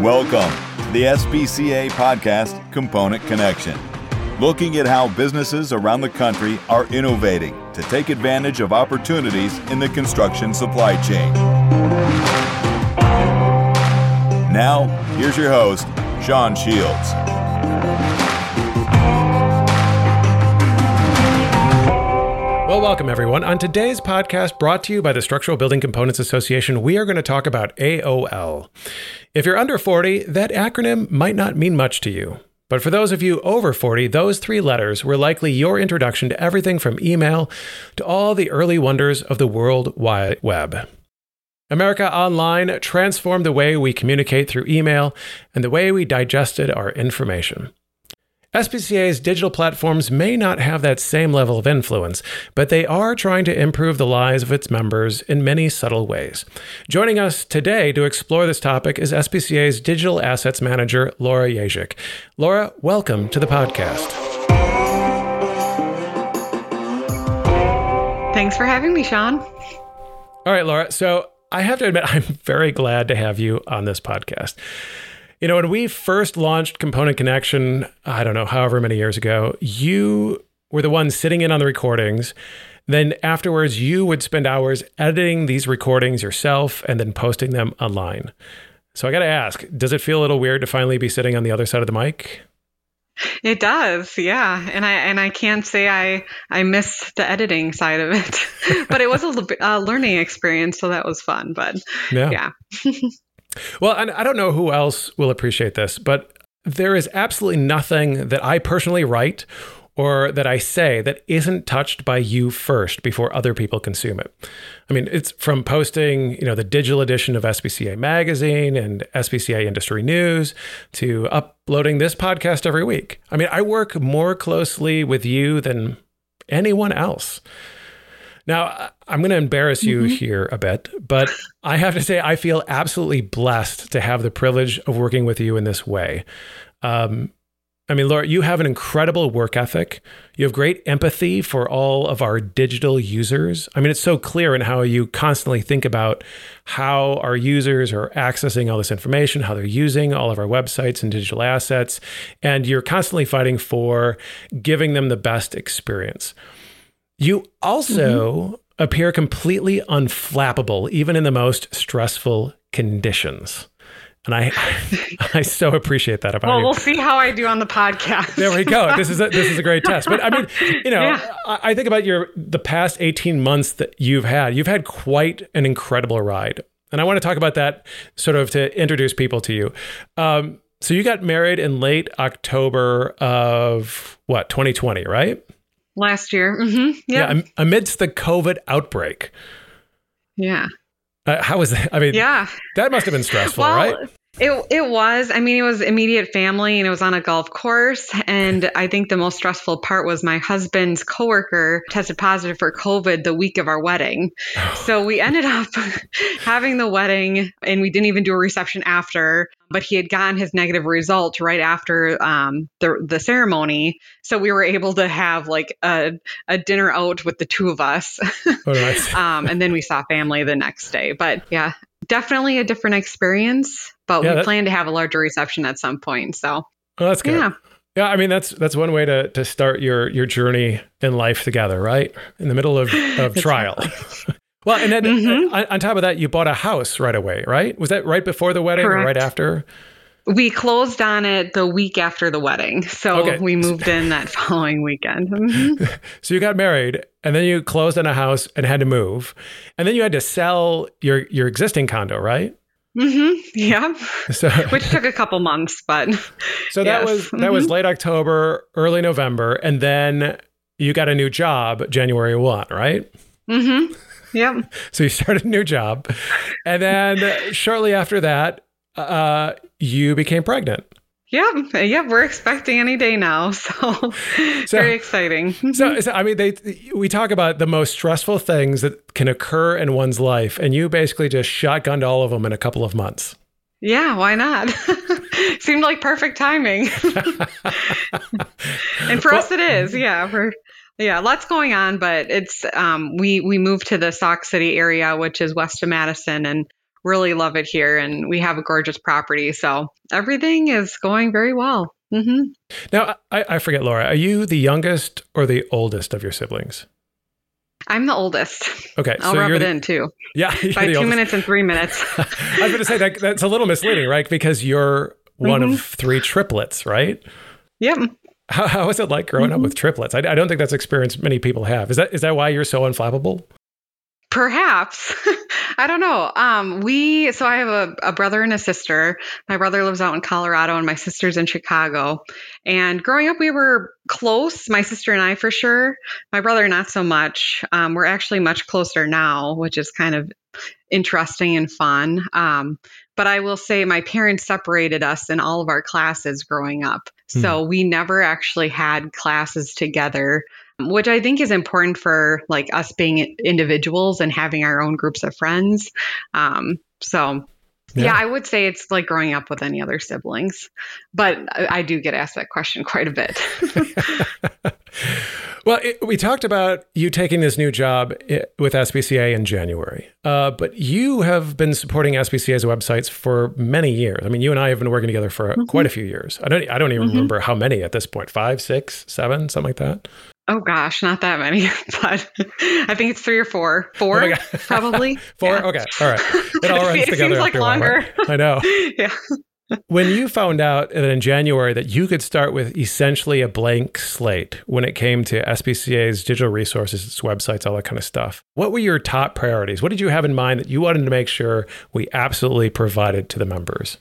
Welcome to the SBCA podcast, Component Connection, looking at how businesses around the country are innovating to take advantage of opportunities in the construction supply chain. Now, here's your host, Sean Shields. Well, welcome everyone. On today's podcast, brought to you by the Structural Building Components Association, we are going to talk about AOL. If you're under 40, that acronym might not mean much to you. But for those of you over 40, those three letters were likely your introduction to everything from email to all the early wonders of the World Wide Web. America Online transformed the way we communicate through email and the way we digested our information. SBCA's digital platforms may not have that same level of influence, but they are trying to improve the lives of its members in many subtle ways. Joining us today to explore this topic is SBCA's digital assets manager, Laura Yezik. Laura, welcome to the podcast. Thanks for having me, Sean. All right, Laura. So I have to admit, I'm very glad to have you on this podcast. You know, when we first launched Component Connection, I don't know, however many years ago, you were the one sitting in on the recordings. Then afterwards, you would spend hours editing these recordings yourself and then posting them online. So I got to ask, does it feel a little weird to finally be sitting on the other side of the mic? It does, yeah, and I and I can't say I I miss the editing side of it, but it was a, a learning experience, so that was fun. But yeah. yeah. Well, and I don't know who else will appreciate this, but there is absolutely nothing that I personally write or that I say that isn't touched by you first before other people consume it. I mean, it's from posting, you know, the digital edition of SBCA magazine and SBCA industry news to uploading this podcast every week. I mean, I work more closely with you than anyone else. Now, I'm going to embarrass you mm-hmm. here a bit, but I have to say, I feel absolutely blessed to have the privilege of working with you in this way. Um, I mean, Laura, you have an incredible work ethic. You have great empathy for all of our digital users. I mean, it's so clear in how you constantly think about how our users are accessing all this information, how they're using all of our websites and digital assets. And you're constantly fighting for giving them the best experience. You also mm-hmm. appear completely unflappable, even in the most stressful conditions. And I, I so appreciate that about well, you. Well, we'll see how I do on the podcast. there we go. This is a, this is a great test. But I mean, you know, yeah. I, I think about your the past eighteen months that you've had. You've had quite an incredible ride, and I want to talk about that sort of to introduce people to you. Um, so you got married in late October of what 2020, right? Last year. Mm-hmm. Yep. Yeah, amidst the COVID outbreak. Yeah. Uh, how was that? I mean, yeah, that must have been stressful, well, right? It it was. I mean, it was immediate family, and it was on a golf course. And I think the most stressful part was my husband's coworker tested positive for COVID the week of our wedding. so we ended up having the wedding, and we didn't even do a reception after. But he had gotten his negative result right after um, the the ceremony, so we were able to have like a a dinner out with the two of us. Oh, nice. um, and then we saw family the next day. But yeah, definitely a different experience, but yeah, we that, plan to have a larger reception at some point. So well, that's good. Yeah. Yeah, I mean that's that's one way to to start your your journey in life together, right? In the middle of of trial. well, and then mm-hmm. on, on, top of that, you bought a house right away, right? Was that right before the wedding Correct. or right after? We closed on it the week after the wedding, so okay. we moved in that following weekend. So you got married, and then you closed on a house and had to move, and then you had to sell your your existing condo, right? Mm-hmm. Yeah. So, Which took a couple months, but so that yes. was that mm-hmm. was late October, early November, and then you got a new job January one, right? Mm-hmm. Yep. so you started a new job, and then shortly after that, uh, you became pregnant. Yep, yep, we're expecting any day now, so, so very exciting. so, so, I mean, they we talk about the most stressful things that can occur in one's life, and you basically just shotgunned all of them in a couple of months. Yeah, why not? Seemed like perfect timing. and for well, us, it is. Yeah, we're yeah, lots going on, but it's um, we we moved to the Sauk City area, which is west of Madison, and really love it here and we have a gorgeous property. So everything is going very well. Mm-hmm. Now, I, I forget, Laura, are you the youngest or the oldest of your siblings? I'm the oldest. Okay, I'll so rub you're it the, in too. Yeah, By two oldest. minutes and three minutes. I was going to say that that's a little misleading, right? Because you're one Mm-hmm. of three triplets, right? yep. How, how is it like growing Mm-hmm. up with triplets? I, I don't think that's experience many people have. Is that is that why you're so unflappable? Perhaps. I don't know. Um, we, so I have a, a brother and a sister. My brother lives out in Colorado and my sister's in Chicago. And growing up, we were close, my sister and I for sure. My brother, not so much. Um, we're actually much closer now, which is kind of interesting and fun. Um, but I will say my parents separated us in all of our classes growing up. So we never actually had classes together which I think is important for like us being individuals and having our own groups of friends. Um, so yeah. Yeah. I would say it's like growing up with any other siblings, but I, I do get asked that question quite a bit. Well, it, we talked about you taking this new job with SBCA in January, uh, but you have been supporting SBCA's websites for many years. I mean, you and I have been working together for Mm-hmm. quite a few years. I don't, I don't even remember how many at this point five, six, seven, something like that. Oh gosh, not that many, but I think it's three or four. Four, Oh probably. Four? Yeah. Okay. All right. It all runs It seems together. like a while, right? I know. yeah. When you found out that in January that you could start with essentially a blank slate when it came to SBCA's digital resources, its websites, all that kind of stuff, what were your top priorities? What did you have in mind that you wanted to make sure we absolutely provided to the members?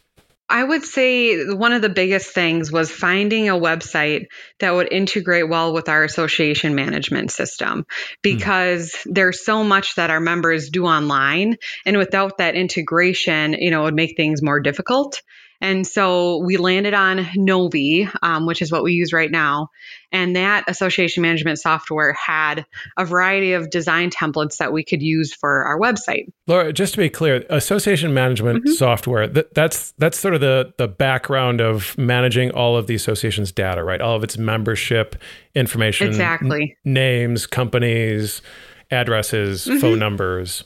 I would say one of the biggest things was finding a website that would integrate well with our association management system hmm. because there's so much that our members do online. And without that integration, you know, it would make things more difficult. And so we landed on Novi, um, which is what we use right now. And that association management software had a variety of design templates that we could use for our website. Laura, just to be clear, association management Mm-hmm. software, that, that's that's sort of the the background of managing all of the association's data, right? All of its membership information, Exactly. n- names, companies, addresses, Mm-hmm. phone numbers.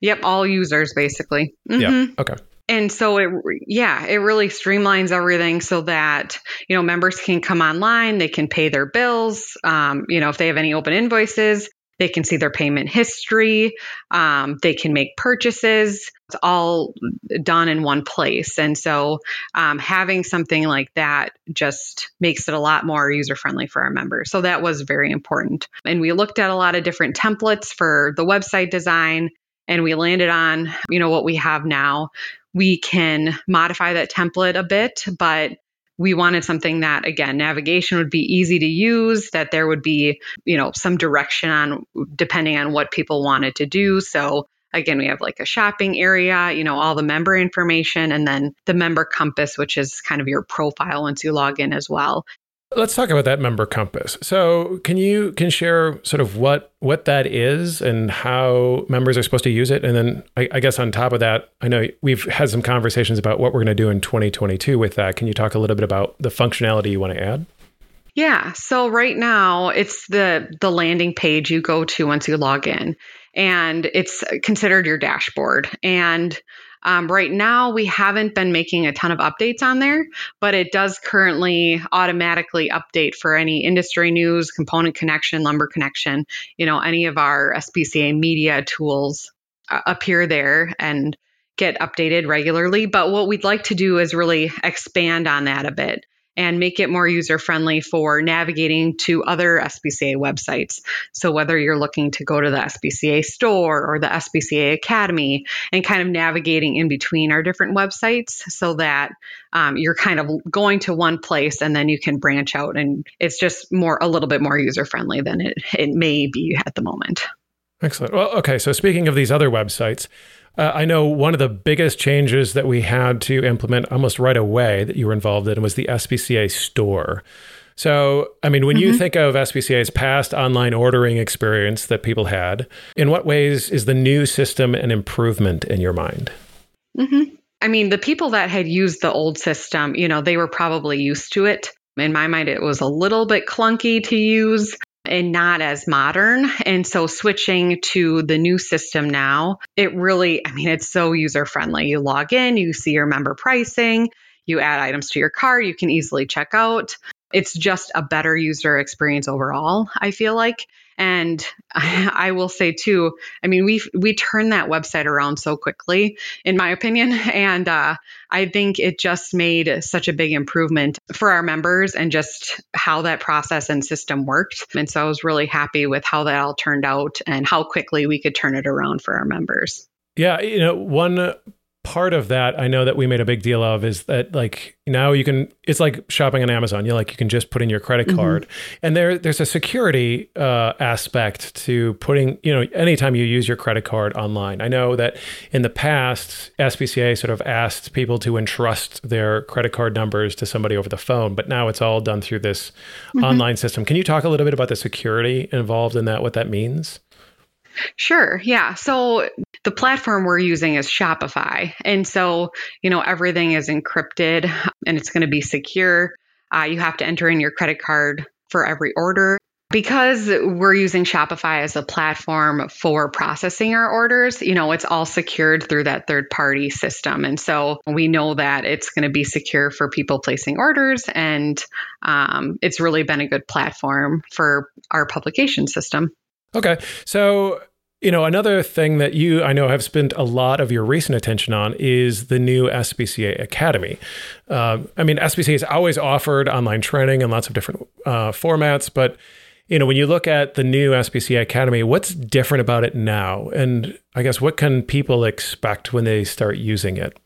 Yep, all users basically. Yeah. Okay. And so it, yeah, it really streamlines everything so that, you know, members can come online, they can pay their bills. Um, you know, if they have any open invoices, they can see their payment history. Um, they can make purchases. It's all done in one place. And so um, having something like that just makes it a lot more user friendly for our members. So that was very important. And we looked at a lot of different templates for the website design and we landed on, you know, what we have now we can modify that template a bit, but we wanted something that again navigation would be easy to use that there would be you know some direction on depending on what people wanted to do. So again we have like a shopping area you know all the member information and then the member compass which is kind of your profile once you log in as well Let's talk about that member compass. So, can you can share sort of what what that is and how members are supposed to use it? And then, I, I guess on top of that, I know we've had some conversations about what we're going to do in 2022 with that. Can you talk a little bit about the functionality you want to add? Yeah. So right now it's the the landing page you go to once you log in, and it's considered your dashboard. And um, right now we haven't been making a ton of updates on there, but it does currently automatically update for any industry news, component connection, lumber connection. You know, any of our SBCA media tools uh, appear there and get updated regularly. But what we'd like to do is really expand on that a bit and make it more user friendly for navigating to other SBCA websites. So, whether you're looking to go to the SBCA store or the SBCA Academy and kind of navigating in between our different websites so that um, you're kind of going to one place and then you can branch out and it's just more a little bit more user friendly than it, it may be at the moment. Excellent. Well, okay. So, speaking of these other websites, uh, I know one of the biggest changes that we had to implement almost right away that you were involved in was the SBCA store. So, I mean, when you think of SBCA's past online ordering experience that people had, in what ways is the new system an improvement in your mind? Mm-hmm. I mean, the people that had used the old system, you know, they were probably used to it. In my mind, it was a little bit clunky to use. And not as modern. And so switching to the new system now, it really, I mean, it's so user friendly. You log in, you see your member pricing, you add items to your cart, you can easily check out. It's just a better user experience overall, I feel like. And I will say too, I mean, we we turned that website around so quickly, in my opinion, and uh, I think it just made such a big improvement for our members and just how that process and system worked. And so I was really happy with how that all turned out and how quickly we could turn it around for our members. Yeah, you know, one part of that I know that we made a big deal of is that like now you can it's like shopping on Amazon. You like you can just put in your credit mm-hmm. card. Mm-hmm. And there there's a security uh, aspect to putting, you know, anytime you use your credit card online. I know that in the past SBCA sort of asked people to entrust their credit card numbers to somebody over the phone, but now it's all done through this mm-hmm. online system. Can you talk a little bit about the security involved in that what that means? Sure. Yeah. So the platform we're using is Shopify. And so, you know, everything is encrypted and it's going to be secure. Uh, you have to enter in your credit card for every order. Because we're using Shopify as a platform for processing our orders, you know, it's all secured through that third party system. And so we know that it's going to be secure for people placing orders. And um, it's really been a good platform for our publication system. Okay. So, you know, another thing that you, I know, have spent a lot of your recent attention on is the new SBCA Academy. Uh, I mean, SBCA has always offered online training in lots of different uh, formats, but you know, when you look at the new SBCA Academy, what's different about it now? And I guess what can people expect when they start using it?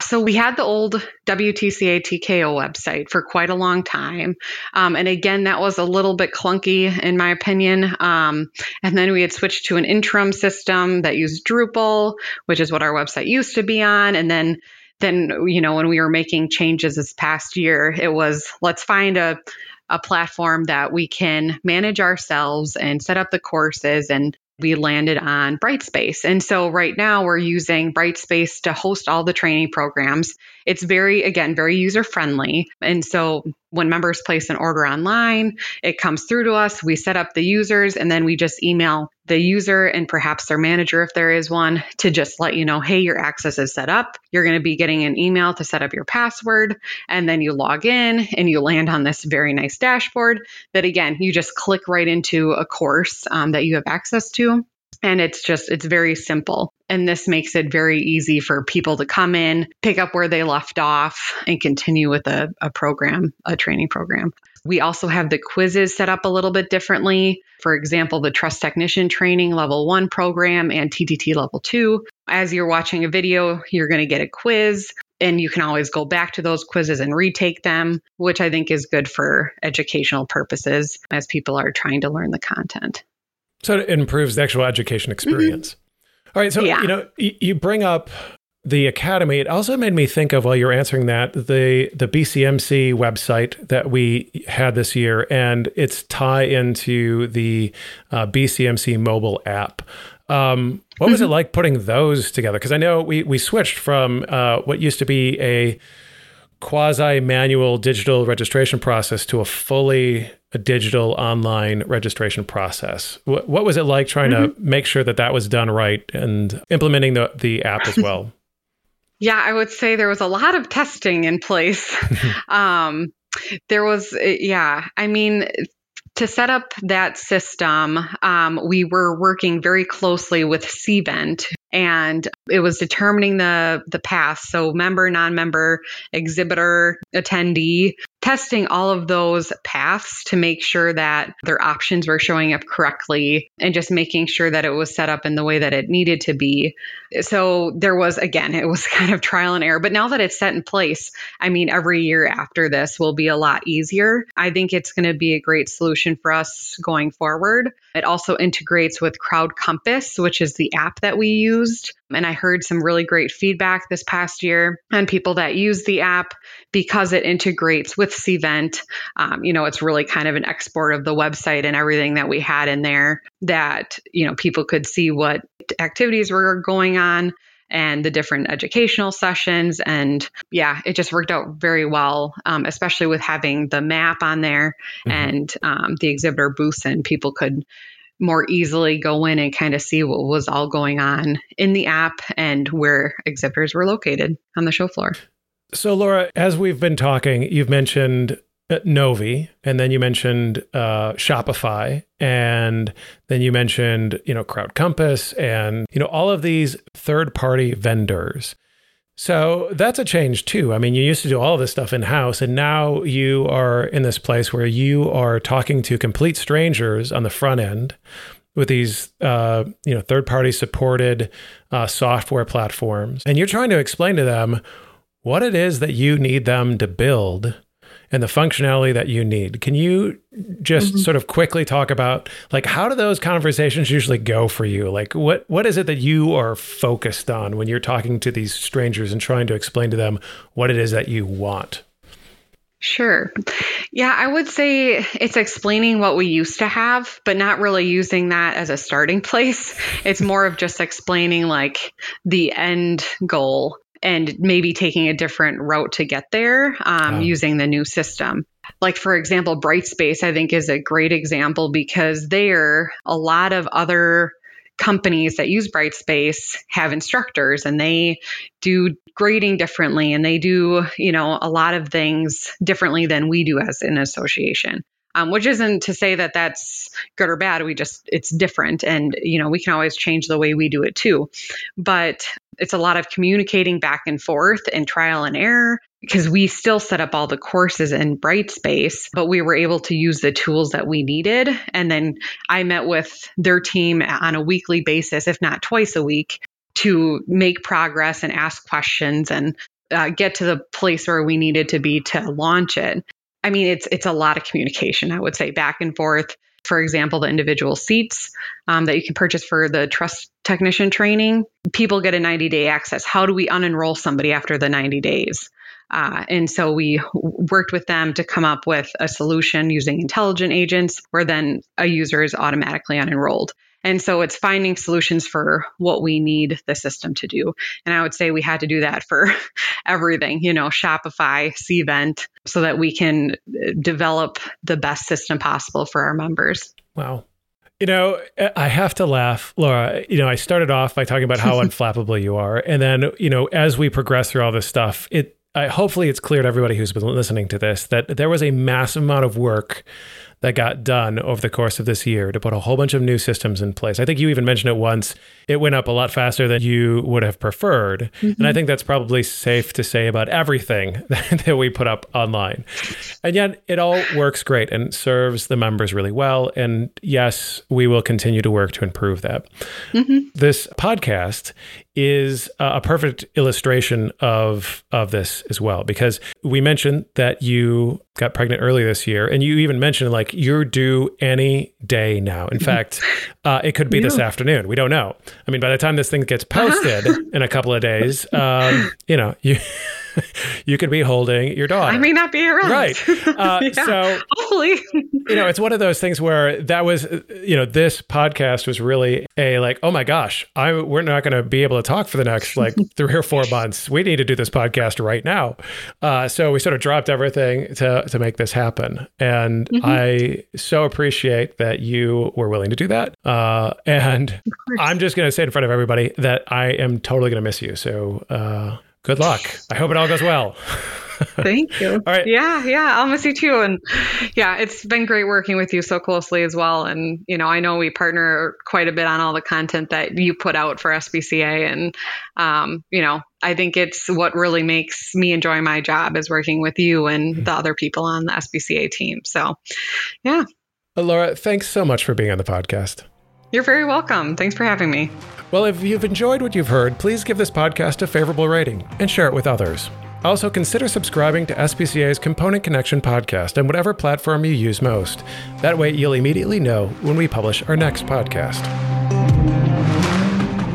So we had the old WTCA TKO website for quite a long time. Um, and again, that was a little bit clunky in my opinion. Um, and then we had switched to an interim system that used Drupal, which is what our website used to be on. And then then you know when we were making changes this past year, it was let's find a a platform that we can manage ourselves and set up the courses and we landed on Brightspace. And so right now we're using Brightspace to host all the training programs. It's very, again, very user friendly. And so when members place an order online, it comes through to us. We set up the users and then we just email the user and perhaps their manager, if there is one, to just let you know, hey, your access is set up. You're going to be getting an email to set up your password. And then you log in and you land on this very nice dashboard that, again, you just click right into a course um, that you have access to. And it's just, it's very simple. And this makes it very easy for people to come in, pick up where they left off, and continue with a, a program, a training program. We also have the quizzes set up a little bit differently. For example, the Truss Technician Training Level 1 program and TTT Level 2. As you're watching a video, you're going to get a quiz, and you can always go back to those quizzes and retake them, which I think is good for educational purposes as people are trying to learn the content. So it improves the actual education experience. Mm-hmm. All right. So, yeah. you know, you bring up the academy. It also made me think of while you're answering that the the BCMC website that we had this year and its tie into the uh, BCMC mobile app. Um, what was mm-hmm. it like putting those together? Because I know we we switched from uh, what used to be a quasi manual digital registration process to a fully a digital online registration process. What, what was it like trying mm-hmm. to make sure that that was done right and implementing the, the app as well? Yeah, I would say there was a lot of testing in place. um, there was, yeah, I mean, to set up that system, um, we were working very closely with Cvent, and it was determining the the path. So member, non-member, exhibitor, attendee, testing all of those paths to make sure that their options were showing up correctly and just making sure that it was set up in the way that it needed to be. So there was, again, it was kind of trial and error. But now that it's set in place, I mean, every year after this will be a lot easier. I think it's going to be a great solution for us going forward. It also integrates with Crowd Compass, which is the app that we used. And I heard some really great feedback this past year on people that use the app because it integrates with Cvent. Um, you know, it's really kind of an export of the website and everything that we had in there that, you know, people could see what activities were going on and the different educational sessions. And yeah, it just worked out very well, um, especially with having the map on there mm-hmm. and um, the exhibitor booths, and people could more easily go in and kind of see what was all going on in the app and where exhibitors were located on the show floor. So, Laura, as we've been talking, you've mentioned uh, Novi, and then you mentioned uh, Shopify, and then you mentioned you know Crowd Compass, and you know all of these third-party vendors. So that's a change too. I mean, you used to do all this stuff in house, and now you are in this place where you are talking to complete strangers on the front end with these, uh, you know, third-party supported uh, software platforms, and you're trying to explain to them what it is that you need them to build and the functionality that you need. Can you just mm-hmm. sort of quickly talk about like how do those conversations usually go for you? Like what what is it that you are focused on when you're talking to these strangers and trying to explain to them what it is that you want? Sure. Yeah, I would say it's explaining what we used to have, but not really using that as a starting place. It's more of just explaining like the end goal and maybe taking a different route to get there um, oh. using the new system. Like, for example, Brightspace, I think, is a great example because there, a lot of other companies that use Brightspace have instructors and they do grading differently and they do, you know, a lot of things differently than we do as an association. Um, which isn't to say that that's good or bad. We just, it's different. And, you know, we can always change the way we do it too. But it's a lot of communicating back and forth and trial and error because we still set up all the courses in Brightspace, but we were able to use the tools that we needed. And then I met with their team on a weekly basis, if not twice a week, to make progress and ask questions and uh, get to the place where we needed to be to launch it. I mean, it's it's a lot of communication. I would say back and forth for example, the individual seats um, that you can purchase for the truss technician training, people get a 90 day access. How do we unenroll somebody after the 90 days? Uh, and so we worked with them to come up with a solution using intelligent agents where then a user is automatically unenrolled. And so it's finding solutions for what we need the system to do. And I would say we had to do that for everything, you know, Shopify, Cvent, so that we can uh, develop the best system possible for our members. Wow. You know, I have to laugh, Laura. You know, I started off by talking about how unflappable you are. And then, you know, as we progress through all this stuff, it I, hopefully it's clear to everybody who's been listening to this that there was a massive amount of work that got done over the course of this year to put a whole bunch of new systems in place. I think you even mentioned it once. It went up a lot faster than you would have preferred. Mm-hmm. And I think that's probably safe to say about everything that we put up online. And yet it all works great and serves the members really well. And yes, we will continue to work to improve that. Mm-hmm. This podcast is a perfect illustration of of this as well because we mentioned that you got pregnant early this year and you even mentioned like you're due any day now. In fact uh, it could be yeah. this afternoon. We don't know. I mean by the time this thing gets posted in a couple of days um, you know you you could be holding your dog. I may not be around. Right. Uh, yeah, so hopefully, you know, it's one of those things where that was, you know, this podcast was really a like, oh my gosh, I we're not going to be able to talk for the next like three or four months. We need to do this podcast right now. Uh, so we sort of dropped everything to to make this happen, and mm-hmm. I so appreciate that you were willing to do that. Uh, and I'm just going to say in front of everybody that I am totally going to miss you. So uh, good luck. I hope it all goes well. Thank you. all right. Yeah, yeah, I'll miss you too. And yeah, it's been great working with you so closely as well. And, you know, I know we partner quite a bit on all the content that you put out for SBCA. And, um, you know, I think it's what really makes me enjoy my job is working with you and mm-hmm. the other people on the SBCA team. So, yeah. Well, Laura, thanks so much for being on the podcast. You're very welcome. Thanks for having me. Well, if you've enjoyed what you've heard, please give this podcast a favorable rating and share it with others. Also, consider subscribing to SBCA's Component Connection podcast on whatever platform you use most. That way, you'll immediately know when we publish our next podcast.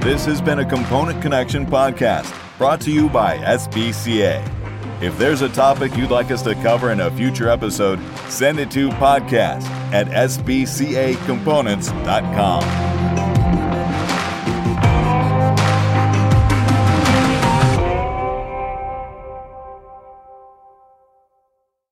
This has been a Component Connection podcast brought to you by SBCA. If there's a topic you'd like us to cover in a future episode, send it to podcast at sbcacomponents.com.